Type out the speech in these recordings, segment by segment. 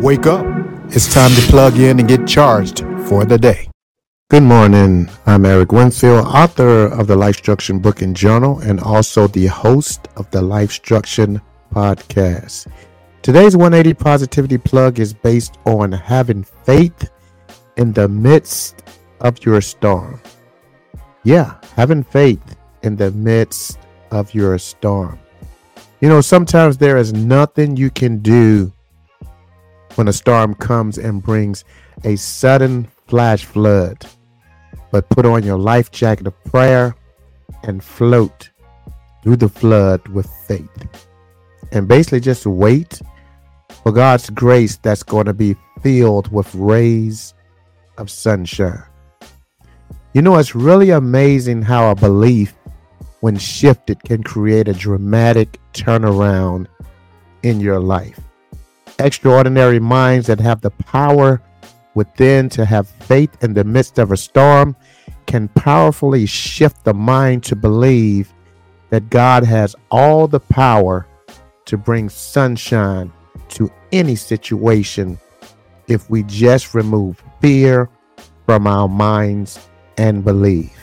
Wake up. It's time to plug in and get charged for the day. Good morning. I'm Eric Winfield, author of the LifeStruction Book and Journal, and also the host of the LifeStruction podcast. Today's 180 Positivity plug is based on having faith in the midst of your storm. Yeah, having faith in the midst of your storm. You know, sometimes there is nothing you can do when a storm comes and brings a sudden flash flood, but put on your life jacket of prayer and float through the flood with faith. And basically just wait for God's grace that's going to be filled with rays of sunshine. You know, it's really amazing how a belief, when shifted, can create a dramatic turnaround in your life. Extraordinary minds that have the power within to have faith in the midst of a storm can powerfully shift the mind to believe that God has all the power to bring sunshine to any situation if we just remove fear from our minds and believe.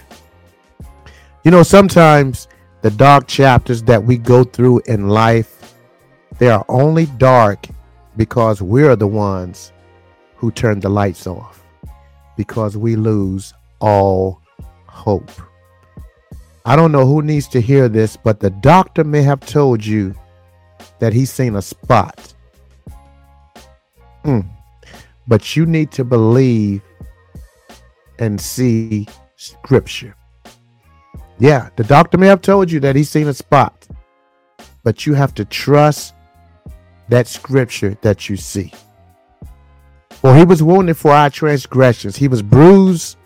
You know, sometimes the dark chapters that we go through in life, they are only dark because we're the ones who turn the lights off, because we lose all hope. I don't know who needs to hear this, but the doctor may have told you that he's seen a spot. Mm. But you need to believe and see scripture. Yeah, the doctor may have told you that he's seen a spot, but you have to trust that scripture that you see. For he was wounded for our transgressions, he was bruised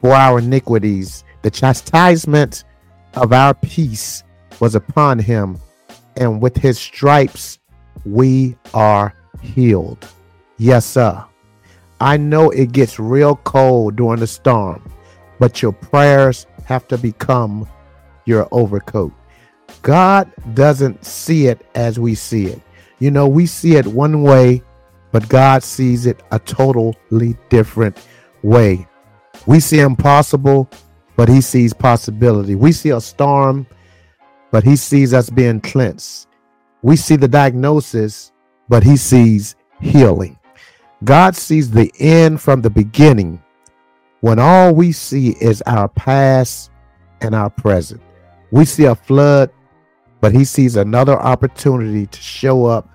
for our iniquities. The chastisement of our peace was upon him, and with his stripes we are healed. Yes, sir. I know it gets real cold during the storm, but your prayers have to become your overcoat. God doesn't see it as we see it. You know, we see it one way, but God sees it a totally different way. We see impossible, but He sees possibility. We see a storm, but He sees us being cleansed. We see the diagnosis, but He sees healing. God sees the end from the beginning when all we see is our past and our present. We see a flood, but He sees another opportunity to show up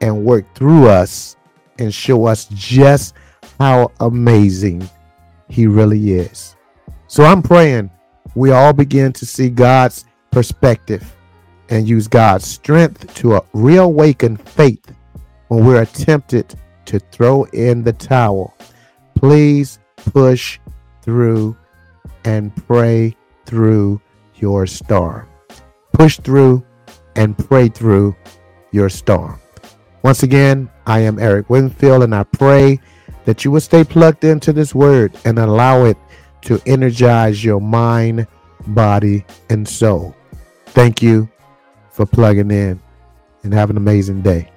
and work through us and show us just how amazing He really is. So I'm praying we all begin to see God's perspective and use God's strength to reawaken faith when we're tempted to throw in the towel. Please push through and pray through your storm. Push through and pray through your storm. Once again, I am Eric Winfield, and I pray that you will stay plugged into this word and allow it to energize your mind, body, and soul. Thank you for plugging in and have an amazing day.